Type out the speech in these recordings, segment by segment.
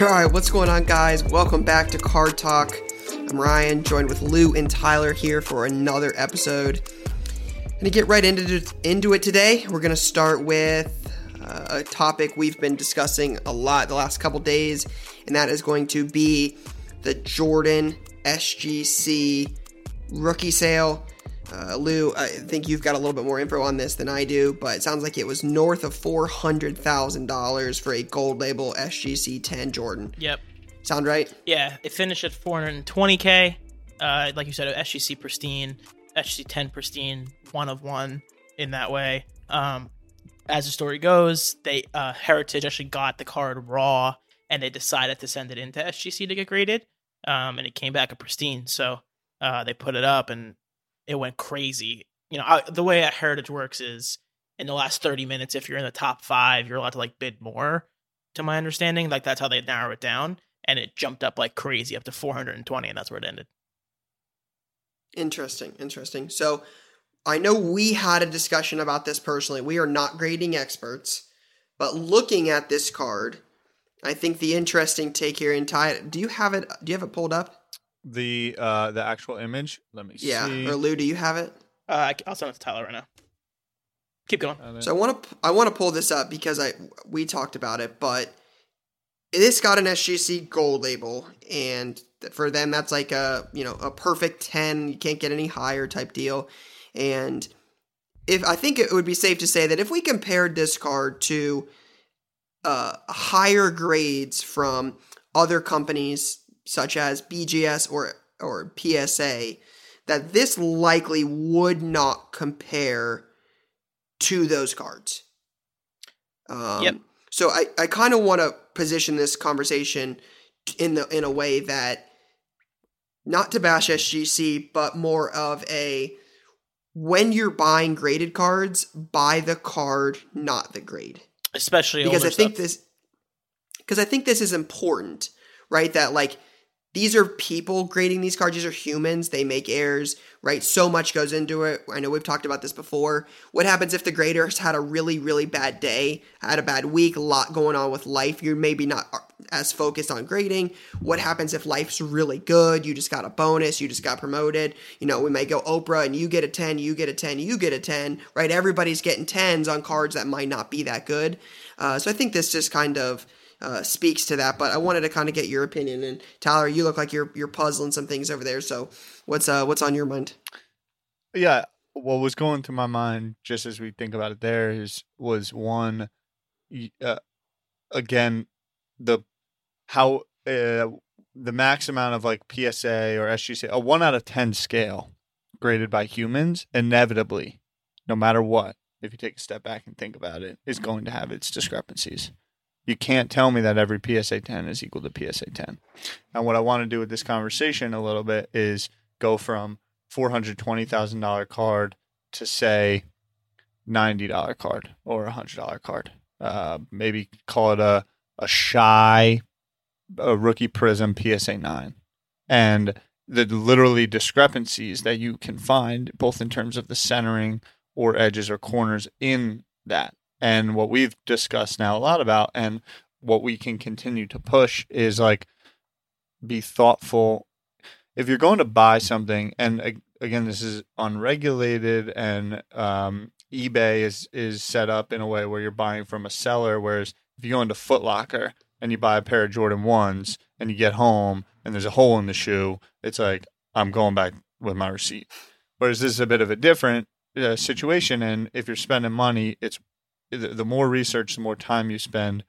All right, what's going on, guys? Welcome back to Card Talk. I'm Ryan, joined with Lou and Tyler here for another episode. And to get right into into it today, we're going to start with uh, a topic we've been discussing a lot the last couple days, and that is going to be the Jordan SGC rookie sale. Uh, Lou, I think you've got a little bit more info on this than I do, but it sounds like it was north of four hundred thousand dollars for a gold label SGC 10 Jordan. Yep. Sound right? Yeah, it finished at 420k. Uh, like you said, SGC pristine, SGC 10 pristine, one of one in that way. Um, as the story goes, they uh, Heritage actually got the card raw, and they decided to send it into SGC to get graded, um, and it came back a pristine. So uh, they put it up, and it went crazy. You know, I, the way that Heritage works is in the last 30 minutes, if you're in the top five, you're allowed to like bid more. To my understanding, like that's how they narrow it down, and it jumped up like crazy up to 420, and that's where it ended. Interesting, interesting. So I know we had a discussion about this personally. We are not grading experts, but looking at this card, I think the interesting take here in Ty, do you have it? Do you have it pulled up? The uh the actual image. Let me Yeah, see. Yeah, or Lou, do you have it? Uh, I'll send it to Tyler right now. Keep going. So I want to I want to pull this up because I we talked about it, but this got an SGC gold label, and for them that's like a you know a perfect ten. You can't get any higher type deal, and if I think it would be safe to say that if we compared this card to uh, higher grades from other companies such as BGS or or PSA, that this likely would not compare to those cards. Um, Yep. So I, I kind of want to position this conversation in the in a way that not to bash SGC, but more of a when you're buying graded cards, buy the card, not the grade Especially because I think stuff. this because I think this is important, right? That like these are people grading these cards. These are humans. They make errors, right? So much goes into it. I know we've talked about this before. What happens if the graders had a really, really bad day, had a bad week, a lot going on with life? You're maybe not as focused on grading. What happens if life's really good? You just got a bonus, you just got promoted. You know, we may go Oprah and you get a 10, you get a 10, you get a 10, right? Everybody's getting 10s on cards that might not be that good. Uh, so I think this just kind of uh, speaks to that. But I wanted to kind of get your opinion. And Tyler, you look like you're you're puzzling some things over there. So what's uh what's on your mind? yeah, what was going through my mind just as we think about it there is was one uh, again the how uh, the max amount of like PSA or SGC a 1 out of 10 scale graded by humans inevitably no matter what if you take a step back and think about it is going to have its discrepancies you can't tell me that every PSA 10 is equal to PSA 10 and what I want to do with this conversation a little bit is go from $420,000 card to say $90 card or a $100 card. Uh, maybe call it a, a Shai a rookie prism PSA 9. And the literally discrepancies that you can find both in terms of the centering or edges or corners in that. And what we've discussed now a lot about and what we can continue to push is like be thoughtful if you're going to buy something, and again, this is unregulated, and um, eBay is is set up in a way where you're buying from a seller. Whereas if you go into Foot Locker and you buy a pair of Jordan ones, and you get home and there's a hole in the shoe, it's like I'm going back with my receipt. Whereas this is a bit of a different uh, situation, and if you're spending money, it's the, the more research, the more time you spend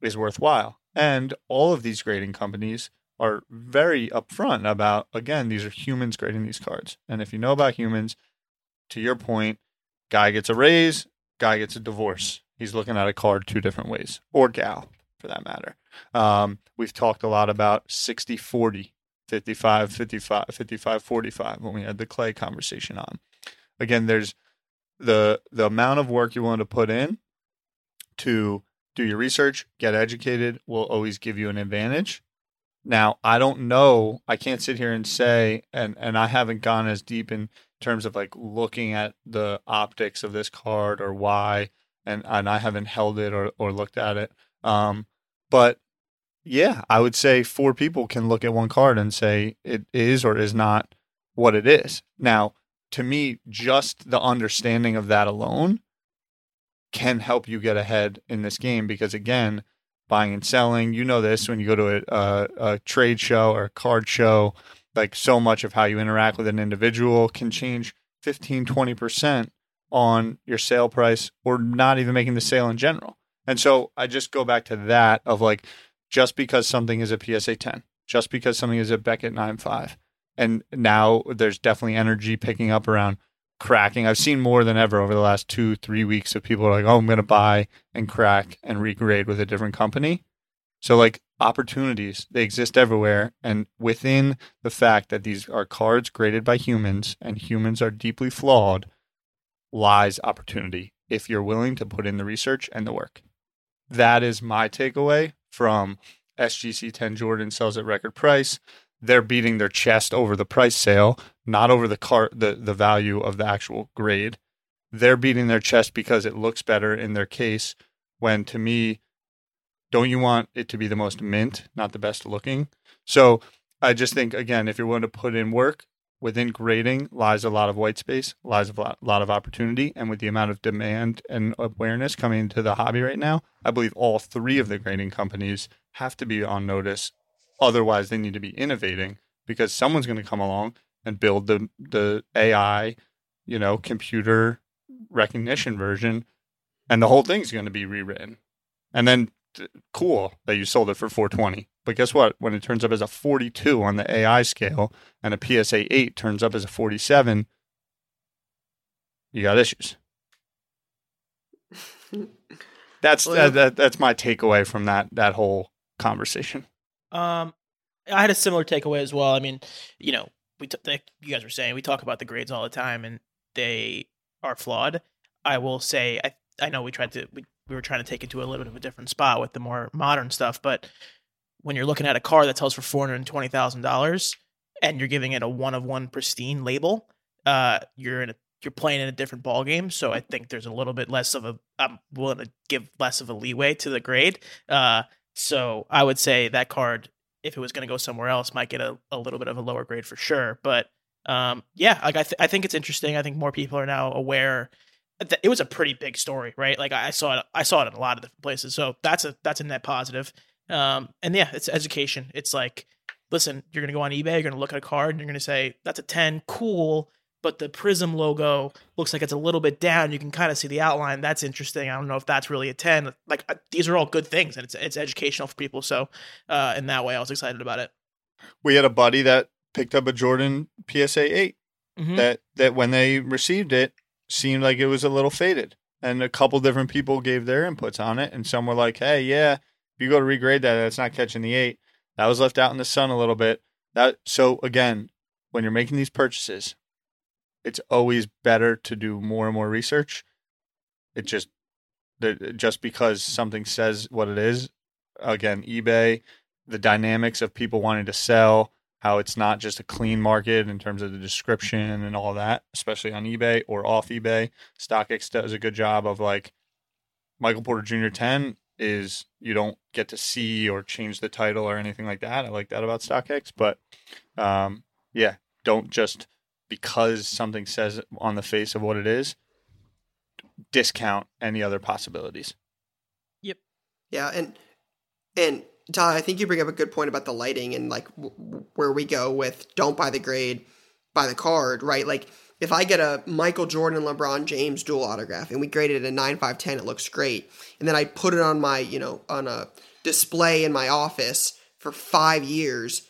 is worthwhile. And all of these grading companies are very upfront about again these are humans grading these cards and if you know about humans to your point guy gets a raise guy gets a divorce he's looking at a card two different ways or gal for that matter um, we've talked a lot about 60 40 55, 55, 55, 45 when we had the Clay conversation on. Again, there's the the amount of work you want to put in to do your research, get educated will always give you an advantage. Now, I don't know, I can't sit here and say and and I haven't gone as deep in terms of like looking at the optics of this card or why and and I haven't held it or or looked at it. Um but yeah, I would say four people can look at one card and say it is or is not what it is. Now, to me, just the understanding of that alone can help you get ahead in this game because, again, buying and selling, you know this when you go to a, a, a trade show or a card show, like so much of how you interact with an individual can change 15, 20% on your sale price or not even making the sale in general. And so I just go back to that of like, just because something is a PSA 10, just because something is a Beckett 9.5. And now there's definitely energy picking up around cracking. I've seen more than ever over the last two, three weeks of people like, oh, I'm going to buy and crack and regrade with a different company. So, like, opportunities, they exist everywhere. And within the fact that these are cards graded by humans and humans are deeply flawed, lies opportunity if you're willing to put in the research and the work. That is my takeaway from SGC 10 Jordan sells at record price. They're beating their chest over the price sale, not over the car the, the value of the actual grade. They're beating their chest because it looks better in their case. When to me, don't you want it to be the most mint, not the best looking? So I just think again, if you're willing to put in work, within grading lies a lot of white space, lies a lot, of opportunity. And with the amount of demand and awareness coming into the hobby right now, I believe all three of the grading companies have to be on notice. Otherwise, they need to be innovating because someone's going to come along and build the, the AI, you know, computer recognition version, and the whole thing's going to be rewritten. And then cool that you sold it for 420 but guess what? When it turns up as a 42 on the AI scale and a PSA 8 turns up as a 47, you got issues. that's well, that, that, that's my takeaway from that that whole conversation. Um, I had a similar takeaway as well. I mean, you know, we t- like you guys were saying we talk about the grades all the time, and they are flawed. I will say, I I know we tried to we, we were trying to take it to a little bit of a different spot with the more modern stuff, but when you're looking at a car that sells for four hundred and twenty thousand dollars and you're giving it a one of one pristine label, uh, you're in a you're playing in a different ball game. So I think there's a little bit less of a I'm willing to give less of a leeway to the grade. Uh, so I would say that card, if it was going to go somewhere else, might get a, a little bit of a lower grade for sure. But um, yeah, like I th- I think it's interesting. I think more people are now aware. That it was a pretty big story, right? Like I saw it, I saw it in a lot of different places. So that's a that's a net positive. Um, and yeah, it's education. It's like, listen, you're gonna go on eBay, you're gonna look at a card, and you're gonna say that's a ten, cool. But the Prism logo looks like it's a little bit down. You can kind of see the outline. That's interesting. I don't know if that's really a ten. Like uh, these are all good things, and it's it's educational for people. So, uh, in that way, I was excited about it. We had a buddy that picked up a Jordan PSA 8 mm-hmm. that that when they received it seemed like it was a little faded, and a couple different people gave their inputs on it, and some were like, "Hey, yeah." If you go to regrade that, that's not catching the eight. That was left out in the sun a little bit. That so again, when you're making these purchases, it's always better to do more and more research. It just just because something says what it is. Again, eBay, the dynamics of people wanting to sell, how it's not just a clean market in terms of the description and all that, especially on eBay or off eBay. StockX does a good job of like Michael Porter Jr. 10 is you don't get to see or change the title or anything like that. I like that about StockX, but um, yeah, don't just because something says on the face of what it is discount any other possibilities. Yep. Yeah, and and Todd, I think you bring up a good point about the lighting and like w- where we go with don't buy the grade, buy the card, right? Like if I get a Michael Jordan, LeBron James dual autograph and we grade it at a 9, 5, 10, it looks great. And then I put it on my, you know, on a display in my office for five years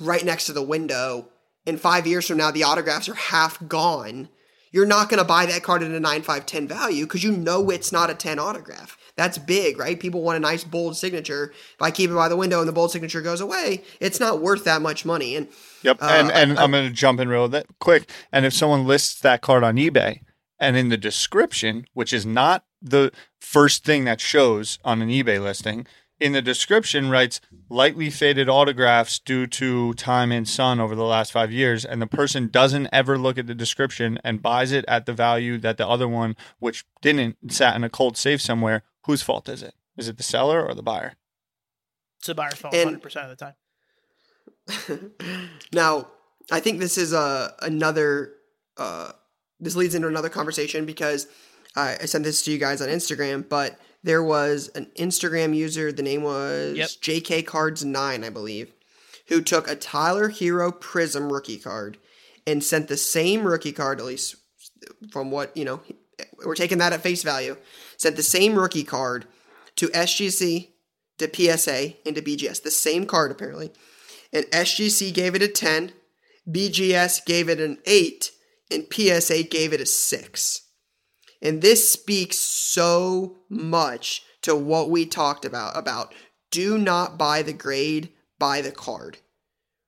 right next to the window. And five years from now, the autographs are half gone. you're not going to buy that card at a 9 5 10 value because you know it's not a 10 autograph. That's big, right? People want a nice bold signature. If I keep it by the window and the bold signature goes away, it's not worth that much money. And Yep. Uh, and and I- am going to jump in real that quick. And if someone lists that card on eBay and in the description, which is not the first thing that shows on an eBay listing, in the description writes lightly faded autographs due to time and sun over the last five years, and the person doesn't ever look at the description and buys it at the value that the other one, which didn't, sat in a cold safe somewhere, whose fault is it? Is it the seller or the buyer? It's a buyer's fault And- 100 percent of the time. now, I think this is uh, another. Uh, this leads into another conversation because I, I sent this to you guys on Instagram, but there was an Instagram user. The name was Yep. JK Cards Nine, I believe, who took a Tyler Herro Prism rookie card and sent the same rookie card, at least from what you know, we're taking that at face value. Sent the same rookie card to SGC, to PSA, and to BGS. The same card apparently and SGC gave it a 10, BGS gave it an 8, and PSA gave it a 6. And this speaks so much to what we talked about about do not buy the grade, buy the card.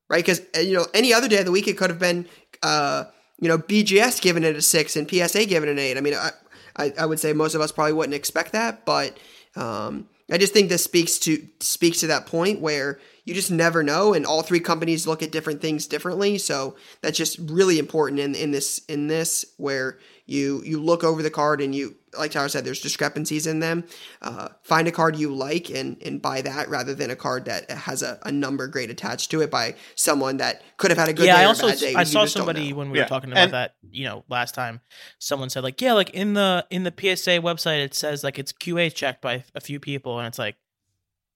Right? Cuz you know, any other day of the week it could have been uh you know, BGS giving it a 6 and PSA giving it an 8. I mean, I I, I would say most of us probably wouldn't expect that, but um, I just think this speaks to speaks to that point where you just never know, and all three companies look at different things differently. So that's just really important in in this in this where you you look over the card and you like Tyler said, there's discrepancies in them. Uh, find a card you like and and buy that rather than a card that has a, a number grade attached to it by someone that could have had a good yeah, day I or a also bad day. I You saw just don't somebody when we Yeah, were talking about and- that, you know, last time. Someone said like, yeah, like in the in the PSA website, it says like it's QA checked by a few people, and it's like,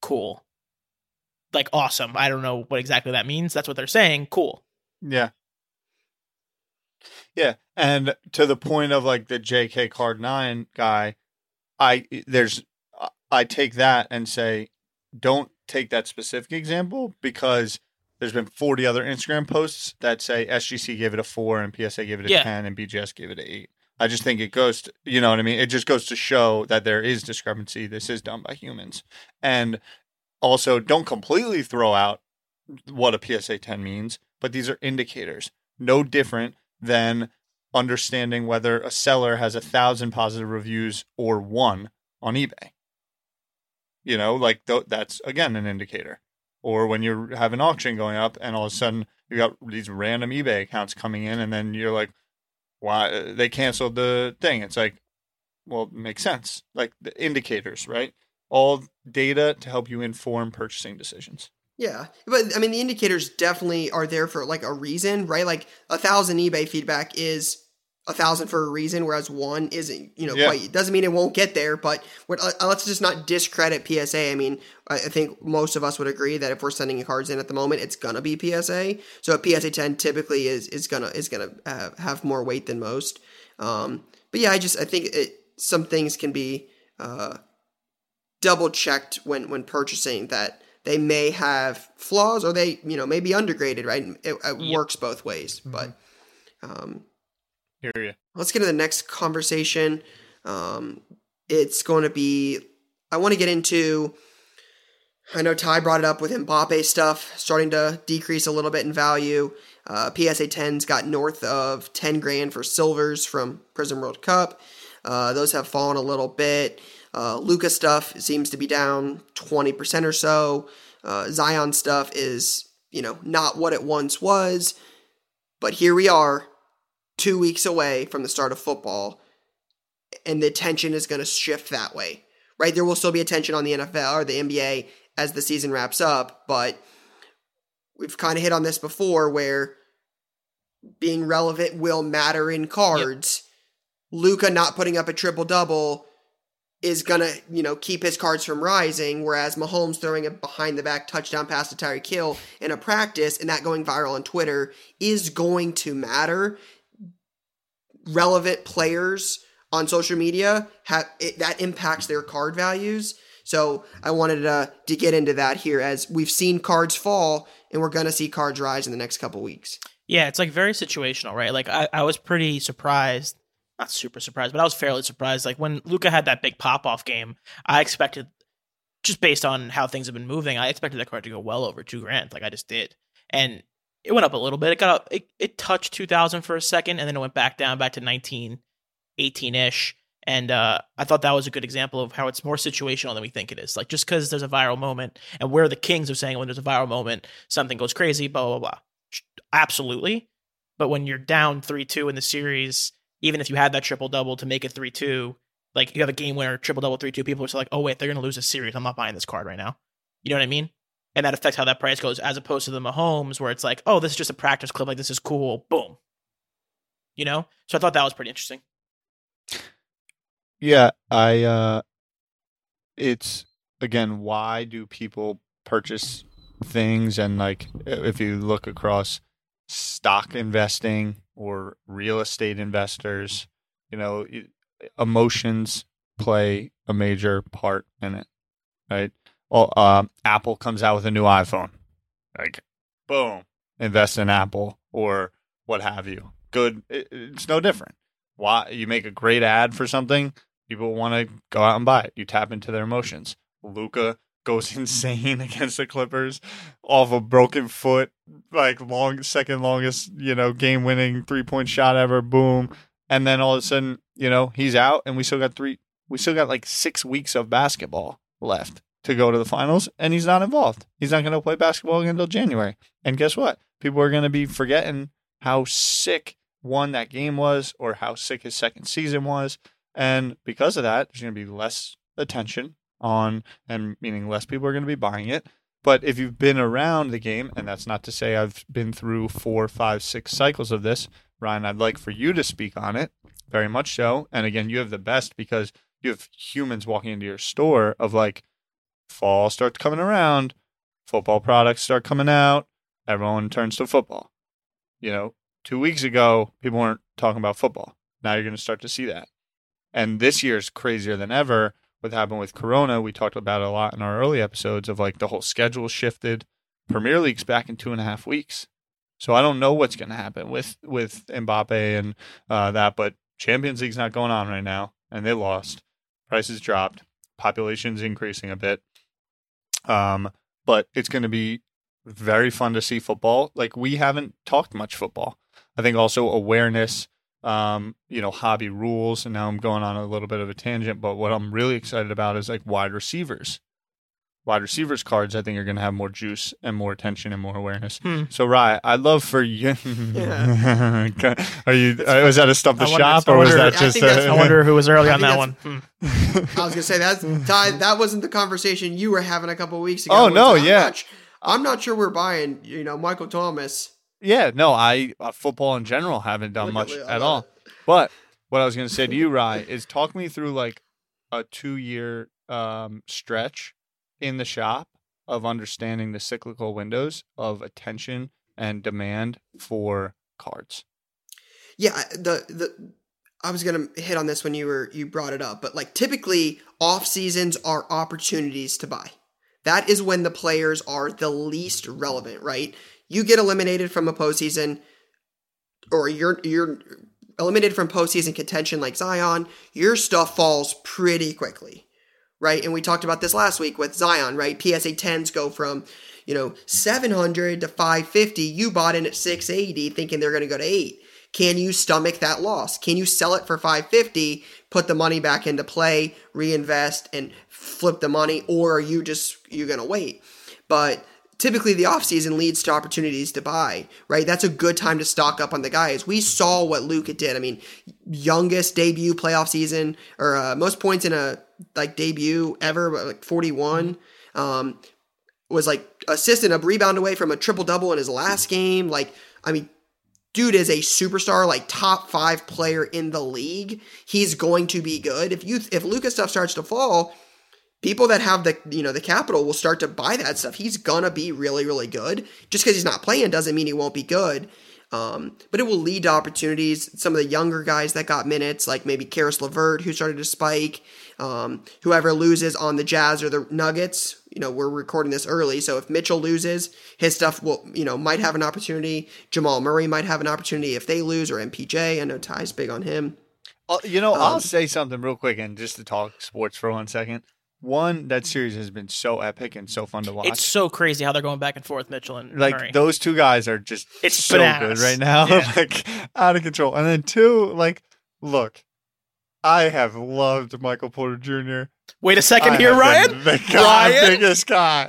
cool, like awesome. I don't know what exactly that means. That's what they're saying. Cool. Yeah. Yeah, and to the point of like the JK card 9 guy, I there's I take that and say don't take that specific example because there's been 40 other Instagram posts that say SGC gave it a 4 and PSA gave it a Yeah. 10 and BGS gave it an 8. I just think it goes to, you know what I mean? It just goes to show that there is discrepancy. This is done by humans. And also don't completely throw out what a PSA 10 means, but these are indicators. No different than understanding whether a seller has a thousand positive reviews or one on eBay. You know, like th- that's again an indicator. Or when you have an auction going up and all of a sudden you got these random eBay accounts coming in and then you're like, why they canceled the thing? It's like, well, it makes sense. Like the indicators, right? All data to help you inform purchasing decisions. Yeah, but I mean, the indicators definitely are there for like a reason, right? Like a thousand eBay feedback is a thousand for a reason, whereas one isn't. You know, Yeah. quite doesn't mean it won't get there. But what, uh, let's just not discredit PSA. I mean, I, I think most of us would agree that if we're sending cards in at the moment, it's gonna be PSA. So a PSA ten typically is is gonna is gonna uh, have more weight than most. Um, but yeah, I just I think it some things can be uh, double checked when when purchasing that they may have flaws or they you know may be undergraded right? It, it Yep. works both ways but um Hear you. let's get to the next conversation. Um it's going to be i want to get into i know ty brought it up with mbappe stuff starting to decrease a little bit in value. Uh, psa 10's got north of 10 grand for silvers from prism world cup. Uh, those have fallen a little bit uh, Luka stuff seems to be down 20% or so. Uh, Zion stuff is, you know, not what it once was. But here we are, two weeks away from the start of football, and the attention is going to shift that way, right? There will still be attention on the NFL or the NBA as the season wraps up, but we've kind of hit on this before where being relevant will matter in cards. Luka not putting up a triple double is gonna, you know, keep his cards from rising, whereas Mahomes throwing a behind the back touchdown pass to Tyreek Hill in a practice and that going viral on Twitter is going to matter. Relevant players on social media have it, that impacts their card values. So I wanted to, to get into that here as we've seen cards fall and we're gonna see cards rise in the next couple weeks. Yeah, it's like very situational, right? Like I, I was pretty surprised not super surprised, but I was fairly surprised. Like when Luka had that big pop off game, I expected just based on how things have been moving, I expected that card to go well over two grand. Like I just did, and it went up a little bit. It got up, it, it touched two thousand for a second, and then it went back down back to 19, 18 ish. And uh, I thought that was a good example of how it's more situational than we think it is. Like just because there's a viral moment, and we're the kings of saying when there's a viral moment, something goes crazy, blah blah blah. Absolutely, but when you're down three two in the series, even if you had that triple double to make it three two, like you have a game winner triple double three two, people are just like, oh wait, they're gonna lose a series. I'm not buying this card right now. You know what I mean? And that affects how that price goes, as opposed to the Mahomes, where it's like, oh, this is just a practice clip, like this is cool, boom. You know? So I thought that was pretty interesting. Yeah, I uh it's again why do people purchase things and like if you look across stock investing or real estate investors, you know, emotions play a major part in it, right? Well, uh, Apple comes out with a new iPhone, like boom, invest in Apple or what have you. Good, it's no different. Why you make a great ad for something, people want to go out and buy it. You tap into their emotions. Luka goes insane against the Clippers off a broken foot, like long second longest, you know, game winning three point shot ever. Boom. And then all of a sudden, you know, he's out and we still got three we still got like six weeks of basketball left to go to the finals and he's not involved. He's not gonna play basketball until January. And guess what? People are gonna be forgetting how sick one that game was or how sick his second season was. And because of that, there's gonna be less attention on, and meaning less people are going to be buying it. But if you've been around the game, and that's not to say I've been through four, five, six cycles of this, Ryan, I'd like for you to speak on it, very much so. And again, you have the best because you have humans walking into your store of like, fall starts coming around, football products start coming out, everyone turns to football. You know, two weeks ago, people weren't talking about football. Now you're going to start to see that. And this year's crazier than ever what happened with Corona. We talked about a lot in our early episodes of like the whole schedule shifted. Premier League's back in two and a half weeks. So I don't know what's going to happen with with Mbappe and uh, that, but Champions League's not going on right now, and they lost. Prices dropped. Population's increasing a bit. Um, but it's going to be very fun to see football. Like we haven't talked much football. I think also awareness um, you know, hobby rules. And now I'm going on a little bit of a tangent, but what I'm really excited about is like wide receivers. Wide receivers cards, I think, are going to have more juice and more attention and more awareness. Hmm. So, Rye, I'd love for you. Yeah. are you? Uh, was that a stump the shop, or was wonder- that I just? think that's- a- I wonder who was early I on that one. Hmm. I was gonna say that's Ty, that wasn't the conversation you were having a couple weeks ago. Oh, no, I'm yeah. not, I'm not sure we're buying. You know, Michael Thomas. Yeah, no, I uh, football in general haven't done Look much at all. But what I was going to say to you, Rye, is talk me through like a two year um, stretch in the shop of understanding the cyclical windows of attention and demand for cards. Yeah, the the I was gonna hit on this when you were you brought it up, but like typically off seasons are opportunities to buy. That is when the players are the least relevant, right? You get eliminated from a postseason, or you're you're eliminated from postseason contention like Zion, your stuff falls pretty quickly, right? And we talked about this last week with Zion, right? PSA 10s go from, you know, 700 to 550. You bought in at 680 thinking they're going to go to 8. Can you stomach that loss? Can you sell it for 550, put the money back into play, reinvest and flip the money or are you just you're going to wait? But typically the offseason leads to opportunities to buy, right? That's a good time to stock up on the guys. We saw what Luka did. I mean, youngest debut playoff season or uh, most points in a like debut ever, like 41. Um, was like assist and a rebound away from a triple double in his last game. Like, I mean, dude is a superstar, like top five player in the league. He's going to be good. If you if Luka stuff starts to fall, people that have the you know the capital will start to buy that stuff. He's gonna be really really good. Just because he's not playing doesn't mean he won't be good. Um, but it will lead to opportunities. Some of the younger guys that got minutes, like maybe Caris LeVert, who started to spike. Um, whoever loses on the Jazz or the Nuggets, you know, we're recording this early, so if Mitchell loses, his stuff will, you know, might have an opportunity. Jamal Murray might have an opportunity if they lose, or MPJ. I know Ty's big on him. Uh, you know, I'll Um, say something real quick, and just to talk sports for one second. One, that series has been so epic and so fun to watch. It's so crazy how they're going back and forth, Mitchell and like Murray. those two guys are just It's so bananas. good right now, Yeah. like out of control. And then two, like, look, I have loved Michael Porter Jr. Wait a second I here, Ryan. the guy, Ryan? biggest guy.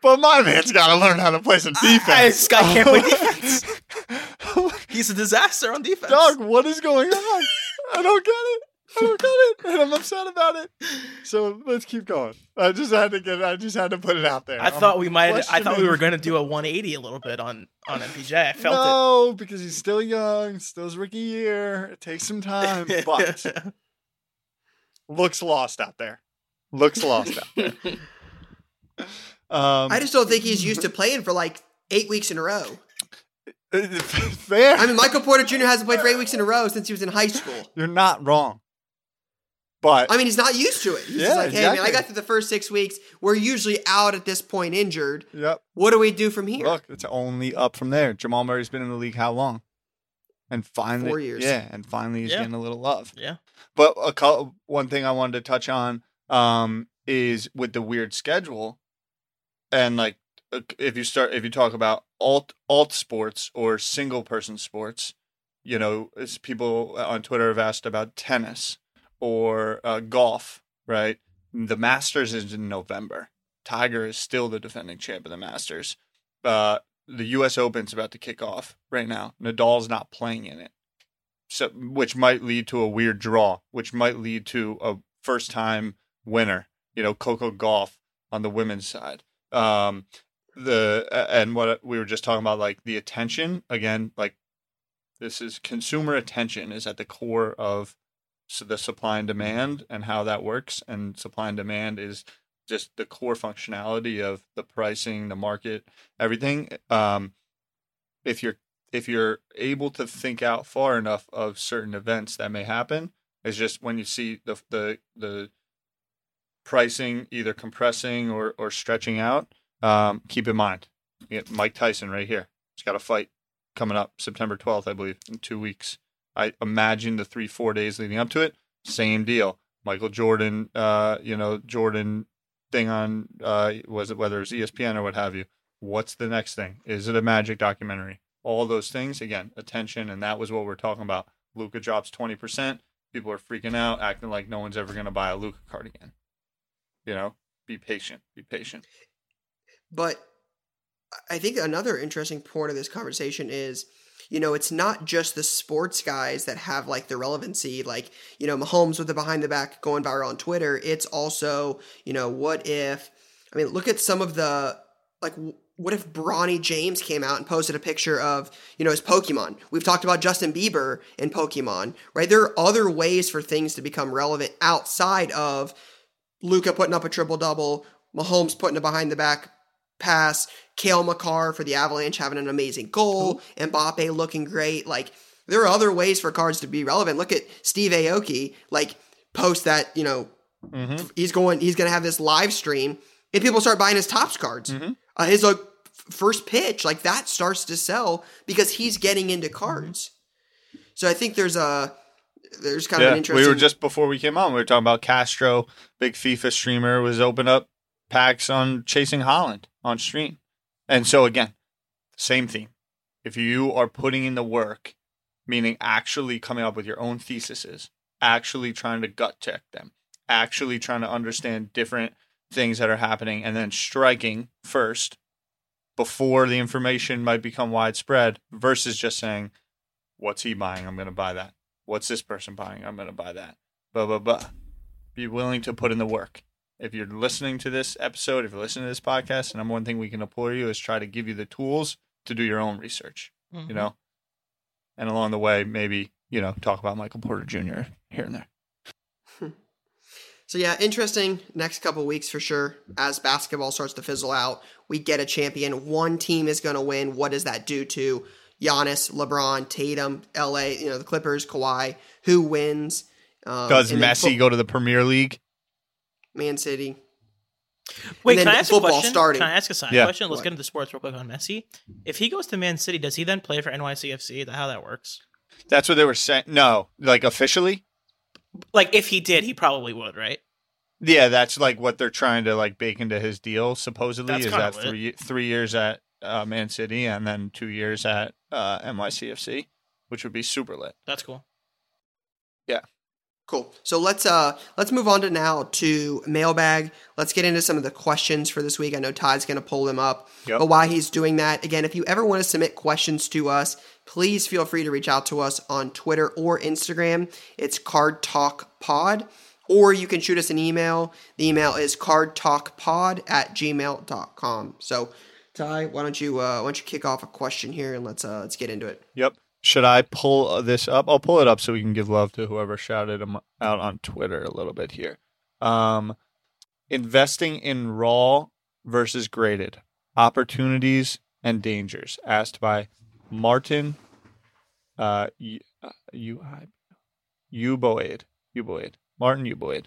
But my man's got to learn how to play some defense. guy can't play defense. He's a disaster on defense. Dog, what is going on? I don't get it. I don't get it, and I'm upset about it. So let's keep going. I just had to get. I just had to put it out there. I I'm thought we might. I thought we were going to do a 180 a little bit on on MPJ. I felt it. no, because he's still young, still his rookie year. It takes some time, but looks lost out there. Looks lost out there. Um, I just don't think he's used to playing for like eight weeks in a row. fair. I mean, Michael Porter Jr. hasn't played for eight weeks in a row since he was in high school. You're not wrong, but I mean, he's not used to it. He's Yeah, just like, hey, man, I got through the first six weeks. We're usually out at this point injured. yep. What do we do from here? Look, it's only up from there. Jamal Murray's been in the league how long? And finally, Four years. Yeah, and finally he's Yeah. getting a little love. yeah. But a co- one thing I wanted to touch on um, is with the weird schedule, and like uh, if you start if you talk about alt alt sports or single person sports, you know, as people on Twitter have asked about tennis or uh, golf, right? The Masters is in November. Tiger is still the defending champ of the Masters. Uh, the U.S. Open's about to kick off right now. Nadal's not playing in it so which might lead to a weird draw, which might lead to a first time winner. You know, Coco Gauff on the women's side. Um, the and what we were just talking about, like the attention again, like this is consumer attention is at the core of the supply and demand and how that works. And supply and demand is just the core functionality of the pricing, the market, everything. Um, if you're if you're able to think out far enough of certain events that may happen, it's just when you see the the the pricing either compressing or or stretching out. Um, keep in mind, Mike Tyson right here. He's got a fight coming up September 12th, I believe, in two weeks. I imagine the three four days leading up to it, same deal. Michael Jordan, uh, you know Jordan thing on uh, was it whether it's ESPN or what have you. What's the next thing? Is it a Magic documentary? All those things again, attention, and that was what we're talking about. Luka drops twenty percent. People are freaking out, acting like no one's ever going to buy a Luka card again. You know, be patient. Be patient. But I think another interesting part of this conversation is, you know, it's not just the sports guys that have like the relevancy, like, you know, Mahomes with the behind the back going viral on Twitter. It's also, you know, what if, I mean, look at some of the, like, what if Bronny James came out and posted a picture of, you know, his Pokemon? We've talked about Justin Bieber and Pokemon, right? There are other ways for things to become relevant outside of Luka putting up a triple double, Mahomes putting a behind the back pass, Cale Makar for the Avalanche having an amazing goal, Mbappe looking great. Like there are other ways for cards to be relevant. Look at Steve Aoki, like post that, you know, Mm-hmm. he's going he's gonna have this live stream and people start buying his Topps cards. Mhm. Uh, his like first pitch, like that starts to sell because he's getting into cards. So I think there's a there's kind of an interesting we were just before we came on. We were talking about Castro, big FIFA streamer, was open up packs on chasing Haaland on stream, and so again, same theme. If you are putting in the work, meaning actually coming up with your own theses, actually trying to gut check them, actually trying to understand different things that are happening, and then striking first before the information might become widespread, versus just saying, "What's he buying? I'm going to buy that." What's this person buying? I'm going to buy that. Blah, blah, blah. Be willing to put in the work. If you're listening to this episode, if you're listening to this podcast, the number one thing we can implore you is try to give you the tools to do your own research, Mhm. you know? And along the way, maybe, you know, talk about Michael Porter Jr. here and there. So yeah, interesting next couple weeks for sure. As basketball starts to fizzle out, we get a champion. One team is going to win. What does that do to Giannis, LeBron, Tatum, LA? You know the Clippers, Kawhi. Who wins? Um, Does Messi fo- go to the Premier League? Man City. Wait, can I ask a question? starting. Can I ask a side Yeah. question? Let's What? get into the sports real quick on Messi. If he goes to Man City, does he then play for NYCFC? Is that how that works? That's what they were saying. No, like officially. Like if he did, he probably would, right? Yeah, that's like what they're trying to like bake into his deal. Supposedly, That's is that lit. three three years at uh, Man City and then two years at uh, NYCFC, which would be super lit. That's cool. Cool. So let's uh let's move on to now to mailbag. Let's get into some of the questions for this week. I know Ty's going to pull them up. Yep. But while he's doing that, again, if you ever want to submit questions to us, please feel free to reach out to us on Twitter or Instagram. It's Card Talk Pod. Or you can shoot us an email. The email is cardtalkpod at gmail.com. So Ty, why don't you uh, why don't you kick off a question here and let's uh, let's get into it. Yep. Should I pull uh, this up? I'll pull it up so we can give love to whoever shouted them out on Twitter a little bit here. Um, investing in raw versus graded opportunities and dangers, asked by Martin uh, U uh, U Uboid. Uboid. Martin Uboid.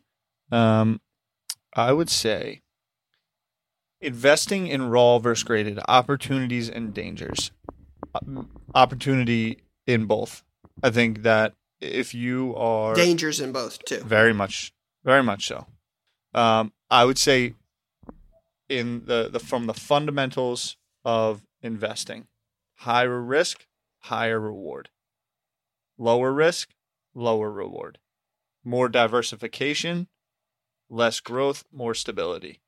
Um, I would say investing in raw versus graded opportunities and dangers opportunity in both. I think that if you are Dangers in both too. very much, very much so, um, I would say in the, the from the fundamentals of investing, higher risk, higher reward, lower risk, lower reward, more diversification, less growth, more stability.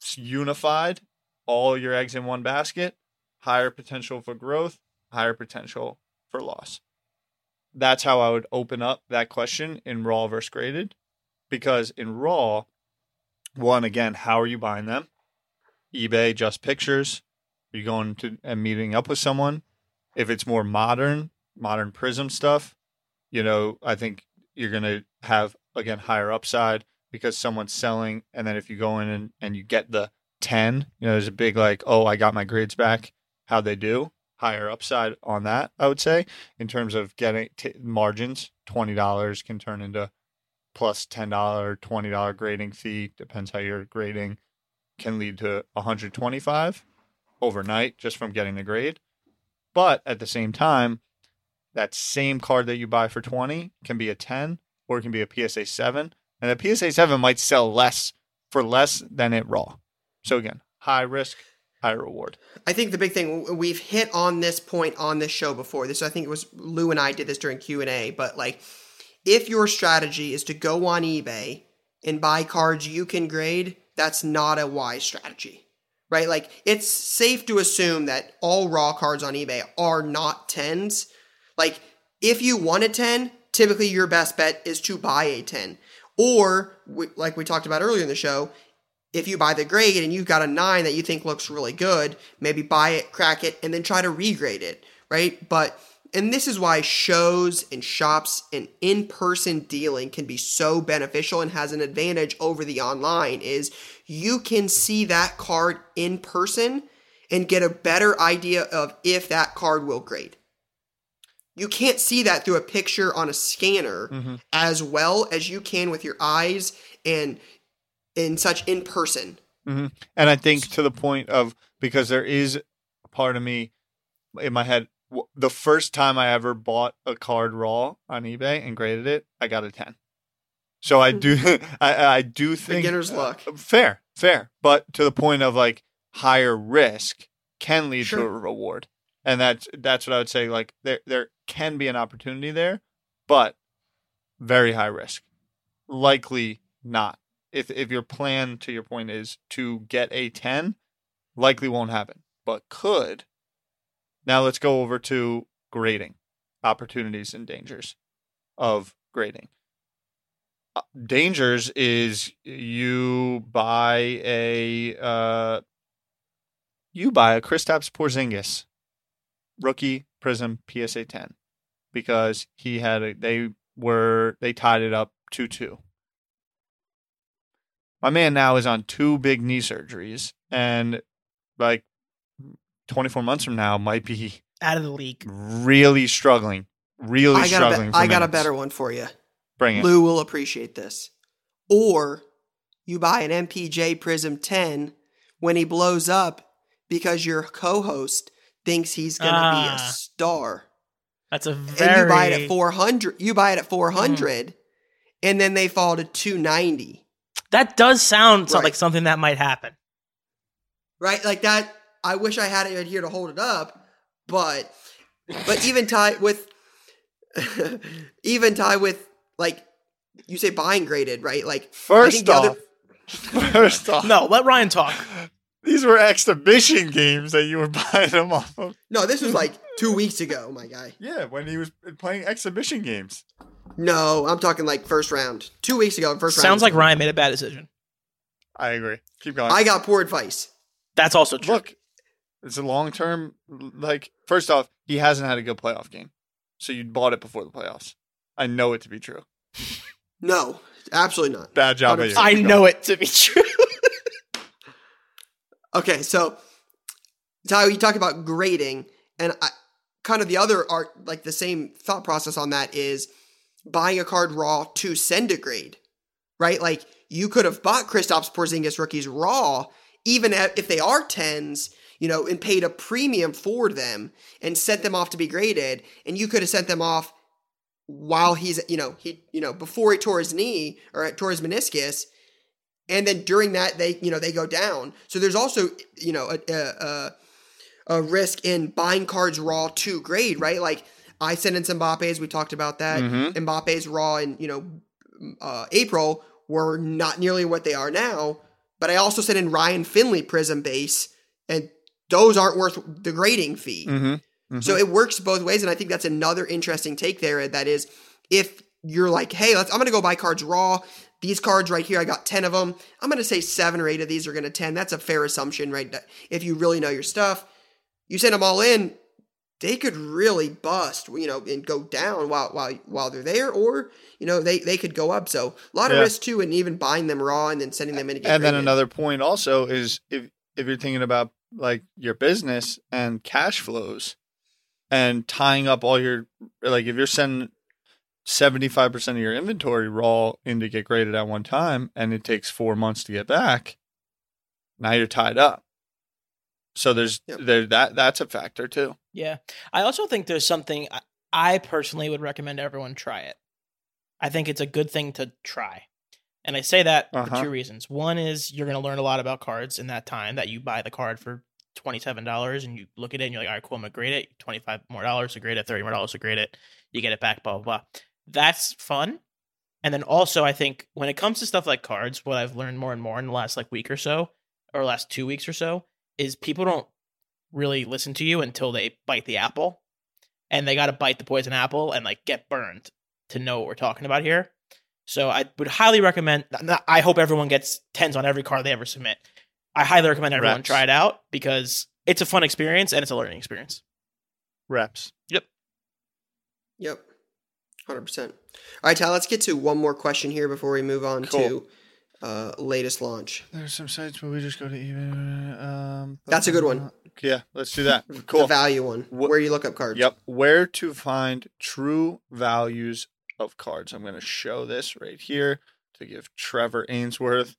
It's unified, all your eggs in one basket, higher potential for growth, higher potential for loss. That's how I would open up that question in raw versus graded. Because in raw, one, again, how are you buying them? eBay, just pictures. Are you going to and meeting up with someone? If it's more modern, modern prism stuff, you know, I think you're going to have, again, higher upside because someone's selling. And then if you go in and, and you get the 10, you know, there's a big like, oh, I got my grades back. How'd they do higher upside on that, I would say, in terms of getting t- margins. Twenty dollars can turn into plus plus ten dollar, twenty dollar grading fee. Depends how you're grading. Can lead to 125 overnight just from getting the grade. But at the same time, that same card that you buy for 20 can be a 10 or it can be a PSA 7. And the PSA 7 might sell less for less than it raw. So again, high risk, high reward. I think the big thing we've hit on this point on this show before. This I think it was Lou and I did this during Q and A. But like, if your strategy is to go on eBay and buy cards you can grade, that's not a wise strategy, right? Like, it's safe to assume that all raw cards on eBay are not tens. Like, if you want a ten, typically your best bet is to buy a ten, or like we talked about earlier in the show, if you buy the grade and you've got a nine that you think looks really good, maybe buy it, crack it, and then try to regrade it, right? But and this is why shows and shops and in-person dealing can be so beneficial and has an advantage over the online is you can see that card in person and get a better idea of if that card will grade. You can't see that through a picture on a scanner mm-hmm. as well as you can with your eyes and in such in person. hmm And I think to the point of because there is a part of me in my head. The first time I ever bought a card raw on eBay and graded it, I got a ten. So I do, I, I do think Beginner's luck. uh, fair, fair, but to the point of like higher risk can lead to a reward, and that's that's what I would say. Like there there can be an opportunity there, but very high risk. Likely not. If if your plan to your point is to get a 10, likely won't happen, but could. Now let's go over to grading. Opportunities and dangers of grading. Uh, Dangers is you buy a uh you buy a Kristaps Porzingis rookie Prism PSA 10 because he had a, they were they tied it up 2-2. My man now is on two big knee surgeries and like 24 months from now might be Out of the league. really struggling. Really I got, a, struggling. be- for I got a better one for you. Bring it. Lou will appreciate this. Or you buy an MPJ Prism 10 when he blows up because your co host thinks he's going to be Ah. a star. That's a very. and you buy it at 400 you buy it at 400 and then they fall to 290 That does sound Right. like something that might happen. right like that i wish i had it here to hold it up but but even tie with even tie with like you say buying graded right like First off, other- first off, No, let Ryan talk. these were exhibition games that you were buying them off of. no this was like two weeks ago my guy Yeah, when he was playing exhibition games. No i'm talking like first round two weeks ago first round Sounds like. Ryan made a bad decision. I agree. Keep going. i got poor advice That's also true. Look, it's a long term. Like, first off, he hasn't had a good playoff game, so you bought it before the playoffs. I know it to be true. no absolutely not Bad job by you. I know going. it to be true. Okay, so Ty, you talk about grading, and I, kind of the other art, like the same thought process on that is buying a card raw to send a grade, right? Like you could have bought Kristaps Porzingis rookies raw, even if they are tens, you know, and paid a premium for them and sent them off to be graded, and you could have sent them off while he's, you know, he, you know, before he tore his knee or tore his meniscus, and then during that they you know they go down. So there's also you know a, a, a risk in buying cards raw to grade right? Like i sent in some Mbappe's we talked about that Mhm. Mbappe's raw in you know uh, april were not nearly what they are now but i also sent in ryan finley prism base and those aren't worth the grading fee Mhm. Mhm. so it works both ways, and I think that's another interesting take there. That is, if you're like, hey, let's, I'm going to go buy cards raw. These cards right here, I got ten of them. I'm going to say seven or eight of these are going to ten. That's a fair assumption, right? If you really know your stuff, you send them all in. They could really bust, you know, and go down while while while they're there, or you know, they they could go up. So a lot of Yeah. risk too, and even buying them raw and then sending them in. To get and then another point also is if if you're thinking about like your business and cash flows and tying up all your like if you're sending 75% of your inventory raw in to get graded at one time and it takes 4 months to get back now you're tied up so there's Yep. there that that's a factor too Yeah. I also think there's something I- I personally would recommend everyone try it. I think it's a good thing to try. And I say that for Uh-huh. two reasons. One is you're going to learn a lot about cards in that time that you buy the card for $27 and you look at it and you're like, all right, cool, I'm going to grade it. 25 more dollars to grade it, 30 more dollars to grade it. You get it back, blah, blah, blah. That's fun. And then also, I think when it comes to stuff like cards, what I've learned more and more in the last like week or so, or last two weeks or so, is people don't really listen to you until they bite the apple and they got to bite the poison apple and like get burned to know what we're talking about here so i would highly recommend i hope everyone gets tens on every card they ever submit i highly recommend everyone Reps. try it out because it's a fun experience and it's a learning experience reps Yep. Yep. 100%. All right, Tal, let's get to one more question here before we move on Cool. to uh, latest launch. there's some sites where we just go to eBay. um That's a good one. yeah let's do that The cool value one, Wh- where you look up cards. Yep. Where to find true values of cards. I'm going to show this right here to give Trevor Ainsworth,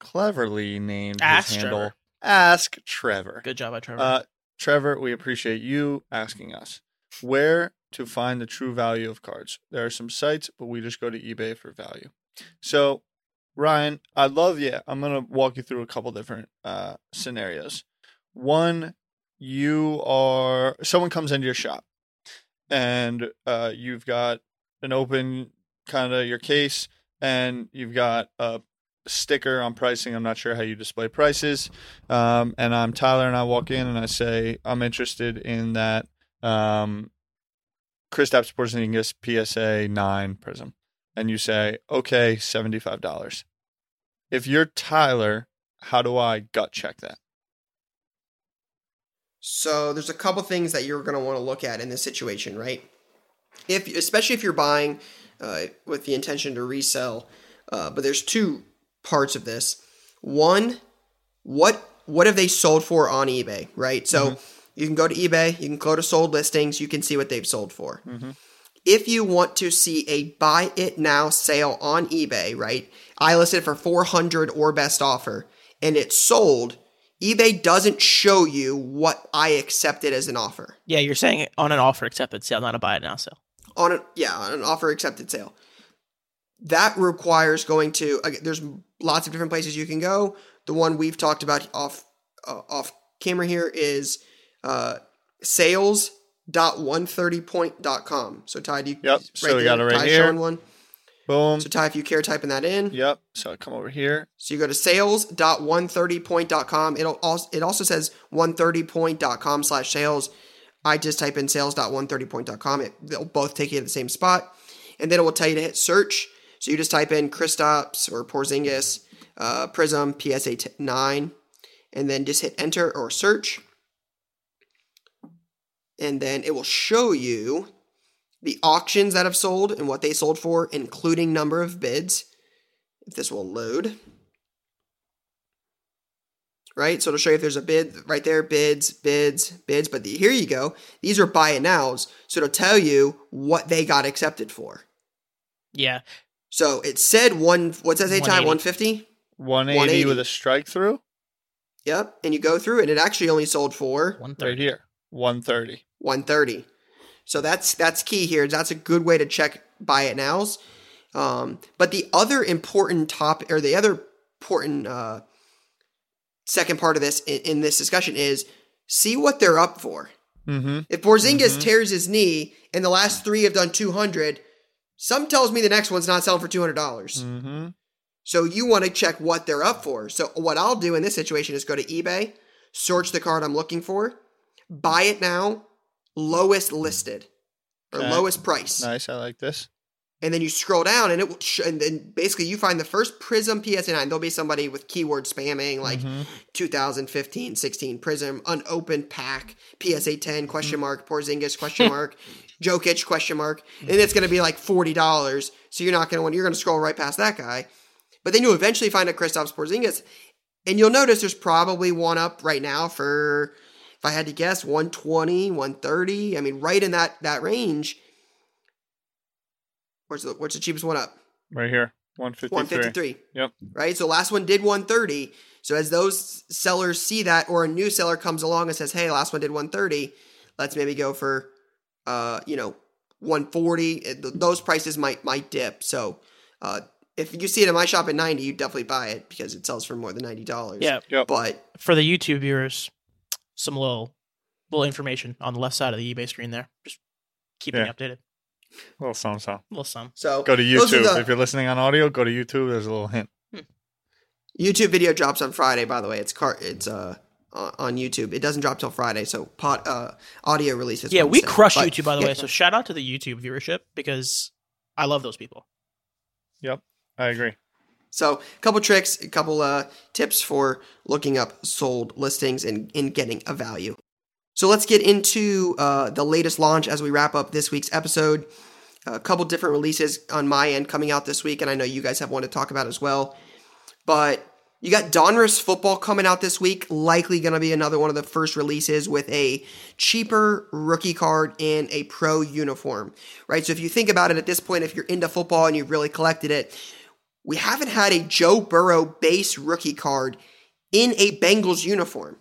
cleverly named Ask his handle. Trevor. Ask Trevor. good job by trevor Uh, Trevor, we appreciate you asking us where to find the true value of cards. There are some sites, but we just go to eBay for value. So, Ryan, I love yeah. I'm gonna walk you through a couple different uh, scenarios. One, you are someone comes into your shop, and uh, you've got an open kind of your case, and you've got a sticker on pricing. I'm not sure how you display prices. Um, and I'm Tyler, and I walk in and I say I'm interested in that um, Kristaps Porzingis PSA nine prism, and you say okay, seventy five dollars. If you're Tyler, how do I gut check that? So there's a couple things that you're going to want to look at in this situation, right? If especially if you're buying uh, with the intention to resell, uh, but there's two parts of this. One, what what have they sold for on eBay, right? So you can go to eBay, you can go to sold listings, you can see what they've sold for. If you want to see a buy it now sale on eBay, right? I listed for 400 or best offer and it's sold, eBay doesn't show you what I accepted as an offer Yeah, you're saying on an offer accepted sale, not a buy it now sale. on a yeah on an offer accepted sale. That requires going to. again, There's lots of different places you can go. The one we've talked about off uh, off camera here is uh, sales.130point.com. So Ty, do you Yep, so we got it right Ty's here. one. Boom. So Ty, if you care, typing that in. Yep. So I come over here. So you go to sales.130point.com. It'll also it also says 130point.com slash sales. I just type in sales.130point.com. It, they'll both take you to the same spot. And then it will tell you to hit search. So you just type in Kristaps or Porzingis, uh, Prism, PSA t- 9, and then just hit enter or search. And then it will show you the auctions that have sold and what they sold for, including number of bids if this will load. Right, so it'll show you if there's a bid right there, bids, bids, bids. But the, here you go. These are buy it nows, so it'll tell you what they got accepted for. Yeah, So it said one. What's that say? Time one fifty. 180, 180. with a strike through Yep, and you go through and It actually only sold for one thirty right here. one thirty. So that's that's key here. That's a good way to check buy it nows. Um, but the other important top or the other important uh, second part of this in, in this discussion is see what they're up for. Mm-hmm. If Porzingis Mhm. tears his knee and the last three have done 200, some tells me the next one's not selling for 200. dollars Mm-hmm. So you want to check what they're up for. So what I'll do in this situation is go to eBay, search the card I'm looking for, buy it now, lowest listed or Okay. lowest price. Nice. I like this. And then you scroll down and it will sh- and then basically you find the first Prism PSA 9. There'll be somebody with keyword spamming like Mhm. 2015 16 Prism, unopened pack, PSA 10, question mark, Porzingis, question mark, Jokic, question mark. And it's going to be like $40. So you're not going to want, you're going to scroll right past that guy. But then you'll eventually find a Kristaps Porzingis. And you'll notice there's probably one up right now for, if I had to guess, 120, 130. I mean, right in that that range. Where's the, what's the cheapest one up? Right here. 153. 153. Yep. Right? So last one did 130. So as those sellers see that or a new seller comes along and says, "Hey, last one did 130, let's maybe go for uh, you know, 140." It- Those prices might might dip. So, uh if you see it in my shop at 90, you definitely buy it because it sells for more than $90. Yeah, Yep. But for the YouTube viewers, some little little information on the left side of the eBay screen there. Just keeping Yeah. you updated. little something, something. A little some. so Go to YouTube. the- if you're listening on audio, go to YouTube. There's a little hint. YouTube video drops on Friday. By the way, it's car. It's uh on on YouTube. It doesn't drop till Friday. So pot uh audio releases. Yeah, we crush But- YouTube by the yeah, way. So shout out to the YouTube viewership because I love those people. Yep. I agree. So, a couple tricks, a couple uh, tips for looking up sold listings and, and getting a value. So, let's get into uh, the latest launch as we wrap up this week's episode. A couple different releases on my end coming out this week, and I know you guys have one to talk about as well. But you got Donruss football coming out this week, likely going to be another one of the first releases with a cheaper rookie card and a pro uniform, right? So if you think about it at this point, if you're into football and you've really collected it, we haven't had a Joe Burrow base rookie card in a Bengals uniform.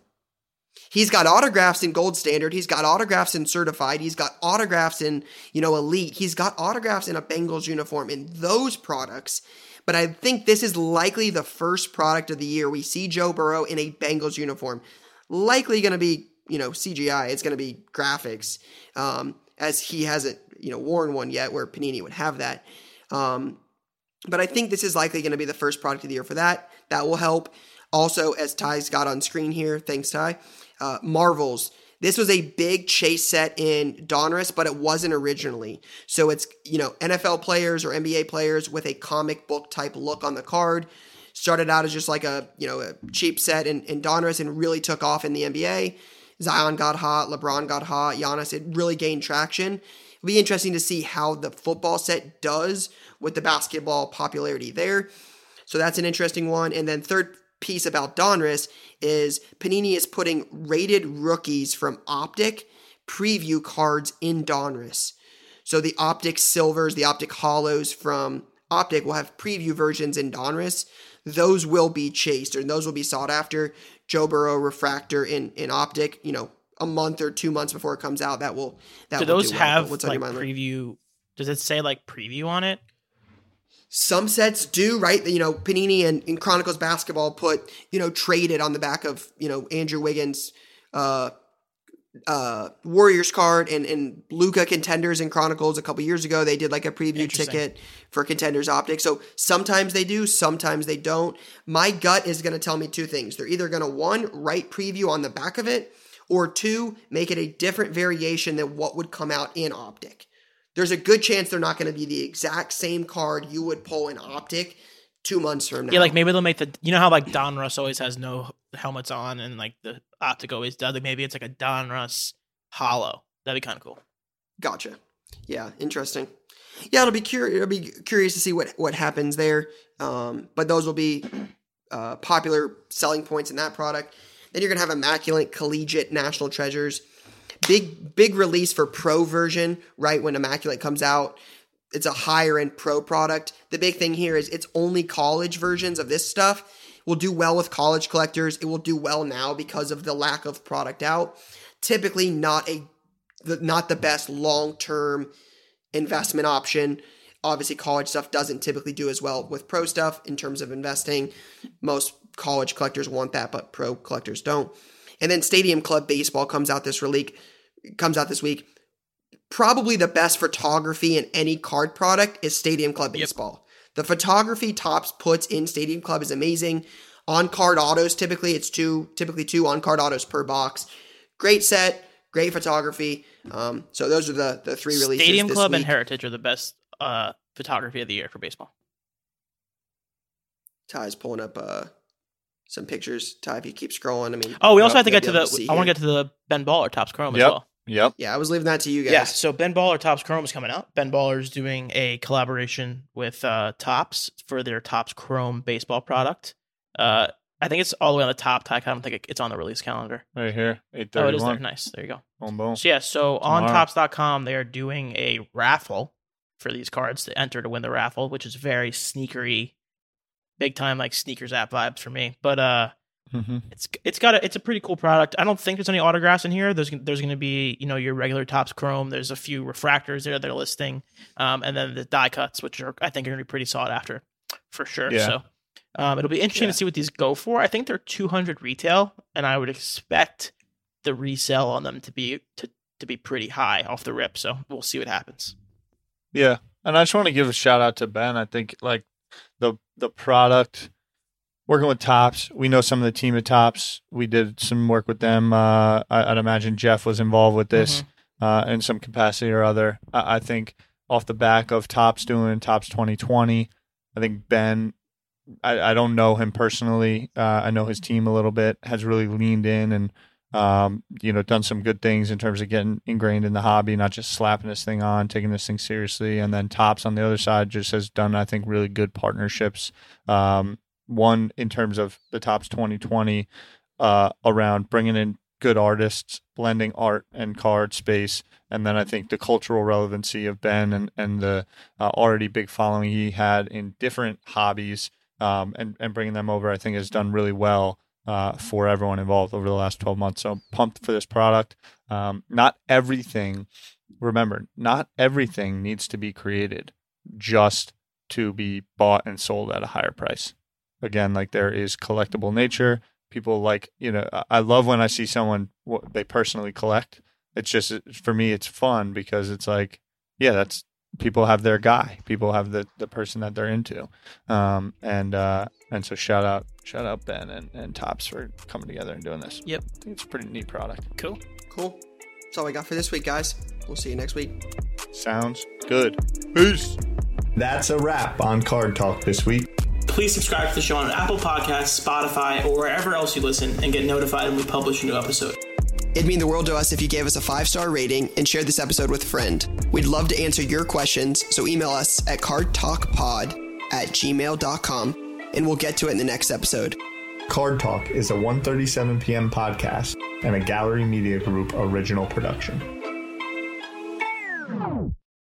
He's got autographs in gold standard. He's got autographs in certified. He's got autographs in, you know, elite. He's got autographs in a Bengals uniform in those products. But I think this is likely the first product of the year we see Joe Burrow in a Bengals uniform. Likely going to be, you know, CGI. It's going to be graphics, um, as he hasn't, you know, worn one yet where Panini would have that. Um, but I think this is likely going to be the first product of the year for that. That will help. Also, as Ty's got on screen here, thanks Ty, uh, Marvels. This was a big chase set in Donruss, but it wasn't originally. So it's, you know, NFL players or NBA players with a comic book type look on the card. Started out as just like a, you know, a cheap set in, in Donruss and really took off in the NBA. Zion got hot, LeBron got hot, Giannis, it really gained traction. It'll be interesting to see how the football set does with the basketball popularity there. So that's an interesting one. And then third piece about Donruss is Panini is putting rated rookies from Optic preview cards in Donruss. So the Optic Silvers, the Optic Holos from Optic will have preview versions in Donruss. Those will be chased or those will be sought after Joe Burrow refractor in in optic. You know, a month or two months before it comes out, that will that Do will those do well. Have what's on like your mind? Luke? preview? Does it say like preview on it? Some sets do, right? You know, Panini and, and Chronicles Basketball put, you know, traded on the back of, you know, Andrew Wiggins, uh, uh, Warriors card and, and Luka Contenders and Chronicles a couple years ago. They did like a preview ticket for Contenders Optics. So sometimes they do, sometimes they don't. My gut is going to tell me two things. They're either going to, one, write preview on the back of it, or two, make it a different variation than what would come out in Optic there's a good chance they're not going to be the exact same card you would pull in optic two months from now. Yeah, like maybe they'll make the you know how like Donruss always has no helmets on and like the optic always does. Like maybe it's like a Don Russ holo. That'd be kind of cool. gotcha. Yeah, interesting. Yeah, it'll be curious. It'll be curious to see what what happens there. Um, but those will be uh, popular selling points in that product. Then you're gonna have immaculate collegiate national treasures. Big big release for pro version. Right when immaculate comes out, it's a higher end pro product. The big thing here is it's only college versions of this stuff. Will do well with college collectors. It will do well now because of the lack of product out. Typically, not a not the best long term investment option. Obviously, college stuff doesn't typically do as well with pro stuff in terms of investing. Most college collectors want that, but pro collectors don't. And then Stadium Club Baseball comes out this week. Comes out this week. Probably the best photography in any card product is Stadium Club Baseball. The photography Topps puts in Stadium Club is amazing. On card autos, typically it's two, typically two on card autos per box. Great set, great photography. Um, so those are the the three releases. Stadium Club and. Heritage are the best uh, photography of the year for baseball. Ty's pulling up uh, some pictures. Ty, if you keep scrolling, I mean, Oh, we also have to get to the. see I want to get to the Ben Baller Topps Chrome as Yep. well. Yep. Yeah, I was leaving that to you guys. Yeah, so Ben Baller Topps Chrome is coming out. Ben Baller is doing a collaboration with uh, Topps for their Topps Chrome baseball product. Uh, I think it's all the way on the top. Ty, I don't think it- it's on the release calendar. Right here. Eight Oh, it is there. Nice. There you go. Boom boom. So yeah, so on Tomorrow. topps.com they are doing a raffle for these cards to enter to win the raffle, which is very sneakery, big time like sneakers app vibes for me. But uh Mhm. it's it's got a it's a pretty cool product. I don't think there's any autographs in here. There's there's going to be you know your regular topps chrome. There's a few refractors there they're listing, um, and then the die cuts, which are I think are going to be pretty sought after for sure. Yeah. So um, it'll be interesting Yeah. to see what these go for. I think they're 200 retail, and I would expect the resell on them to be to to be pretty high off the rip. So we'll see what happens. Yeah, and I just want to give a shout out to Ben. I think like the the product working with Topps. We know some of the team at Topps. We did some work with them. Uh, I, I'd imagine Jeff was involved with this uh, in some capacity or other. I, I think off the back of Topps doing Topps 2020, I think Ben. I, I don't know him personally. Uh, I know his team a little bit. Has really leaned in and um, you know, done some good things in terms of getting ingrained in the hobby, not just slapping this thing on, taking this thing seriously. And then Topps on the other side just has done, I think, really good partnerships. Um, one in terms of the Topps 2020 uh, around bringing in good artists, blending art and card space. And then I think the cultural relevancy of Ben and, and the uh, already big following he had in different hobbies um, and, and bringing them over, I think has done really well uh, for everyone involved over the last 12 months. So pumped for this product. Um, not everything, remember, not everything needs to be created just to be bought and sold at a higher price. Again, like there is collectible nature. People like, you know, I- love when I see someone what they personally collect. It's just for me, it's fun because it's like, yeah, that's people have their guy. People have the the person that they're into. Um, and uh, and so shout out shout out Ben and, and Topps for coming together and doing this. Yep. I think it's a pretty neat product. Cool. Cool. That's all I got for this week, guys. We'll see you next week. Sounds good. Peace. That's a wrap on Card Talk this week. Please subscribe to the show on Apple Podcasts, Spotify, or wherever else you listen and get notified when we publish a new episode. It'd mean the world to us if you gave us a five star rating and shared this episode with a friend. We'd love to answer your questions, so email us at cardtalkpod at gmail.com and we'll get to it in the next episode. Card Talk is a 1:37 p.m. podcast and a Gallery Media Group original production.